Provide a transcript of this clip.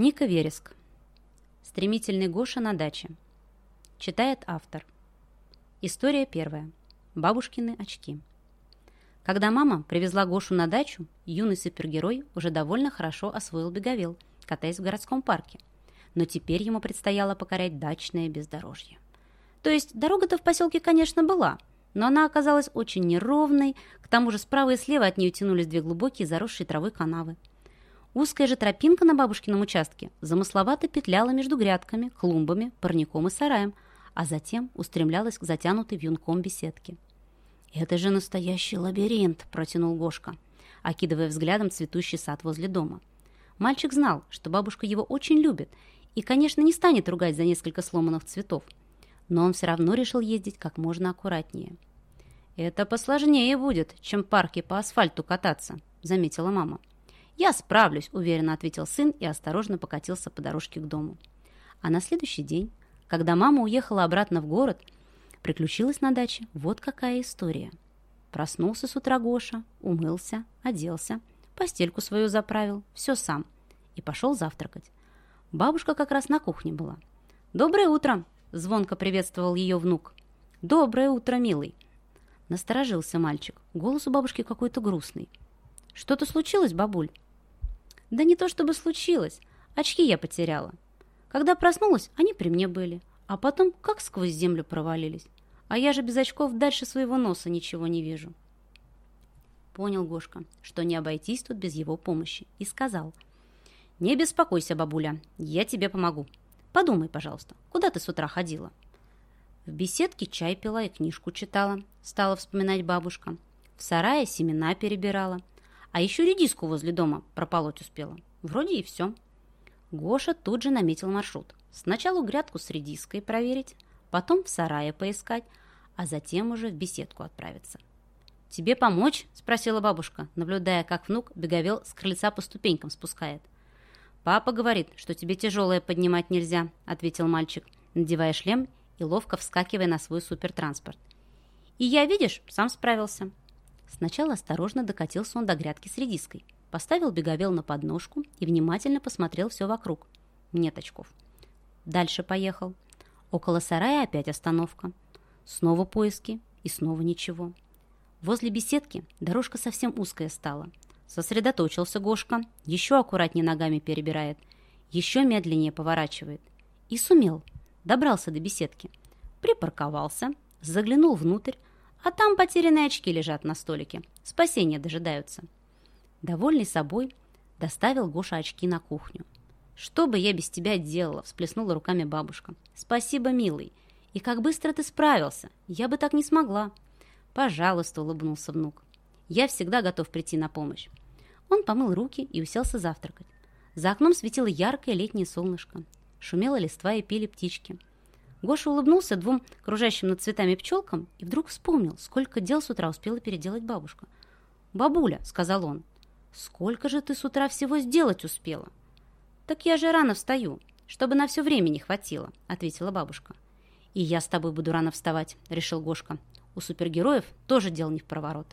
Ника Вереск. Стремительный Гоша на даче. Читает автор. История первая. Бабушкины очки. Когда мама привезла Гошу на дачу, юный супергерой уже довольно хорошо освоил беговел, катаясь в городском парке. Но теперь ему предстояло покорять дачное бездорожье. То есть дорога-то в поселке, конечно, была, но она оказалась очень неровной, к тому же справа и слева от нее тянулись две глубокие заросшие травой канавы. Узкая же тропинка на бабушкином участке замысловато петляла между грядками, клумбами, парником и сараем, а затем устремлялась к затянутой вьюнком беседке. «Это же настоящий лабиринт!» – протянул Гошка, окидывая взглядом цветущий сад возле дома. Мальчик знал, что бабушка его очень любит и, конечно, не станет ругать за несколько сломанных цветов, но он все равно решил ездить как можно аккуратнее. «Это посложнее будет, чем парки по асфальту кататься», – заметила мама. «Я справлюсь», – уверенно ответил сын и осторожно покатился по дорожке к дому. А на следующий день, когда мама уехала обратно в город, приключилась на даче вот какая история. Проснулся с утра Гоша, умылся, оделся, постельку свою заправил, все сам, и пошел завтракать. Бабушка как раз на кухне была. «Доброе утро!» – звонко приветствовал ее внук. «Доброе утро, милый!» Насторожился мальчик. Голос у бабушки какой-то грустный. «Что-то случилось, бабуль?» Да не то чтобы случилось. Очки я потеряла. Когда проснулась, они при мне были. А потом как сквозь землю провалились. А я же без очков дальше своего носа ничего не вижу. Понял Гошка, что не обойтись тут без его помощи. И сказал. Не беспокойся, бабуля, я тебе помогу. Подумай, пожалуйста, куда ты с утра ходила? В беседке чай пила и книжку читала, стала вспоминать бабушка. В сарае семена перебирала. А еще редиску возле дома прополоть успела. Вроде и все. Гоша тут же наметил маршрут. Сначала грядку с редиской проверить, потом в сарае поискать, а затем уже в беседку отправиться. «Тебе помочь?» – спросила бабушка, наблюдая, как внук беговел с крыльца по ступенькам спускает. «Папа говорит, что тебе тяжелое поднимать нельзя», – ответил мальчик, надевая шлем и ловко вскакивая на свой супертранспорт. «И я, видишь, сам справился. Сначала осторожно докатился он до грядки с редиской, поставил беговел на подножку и внимательно посмотрел все вокруг. Нет очков. Дальше поехал. Около сарая опять остановка. Снова поиски и снова ничего. Возле беседки дорожка совсем узкая стала. Сосредоточился Гошка, еще аккуратнее ногами перебирает, еще медленнее поворачивает. И сумел. Добрался до беседки. Припарковался, заглянул внутрь, а там потерянные очки лежат на столике. Спасения дожидаются. Довольный собой, доставил Гоша очки на кухню. «Что бы я без тебя делала?» – всплеснула руками бабушка. «Спасибо, милый. И как быстро ты справился. Я бы так не смогла». «Пожалуйста», – улыбнулся внук. «Я всегда готов прийти на помощь». Он помыл руки и уселся завтракать. За окном светило яркое летнее солнышко. Шумела листва и пели птички – Гоша улыбнулся двум кружащим над цветами пчелкам и вдруг вспомнил, сколько дел с утра успела переделать бабушка. «Бабуля», — сказал он, — «сколько же ты с утра всего сделать успела?» «Так я же рано встаю, чтобы на все время не хватило», — ответила бабушка. «И я с тобой буду рано вставать», — решил Гошка. «У супергероев тоже дел не в проворот».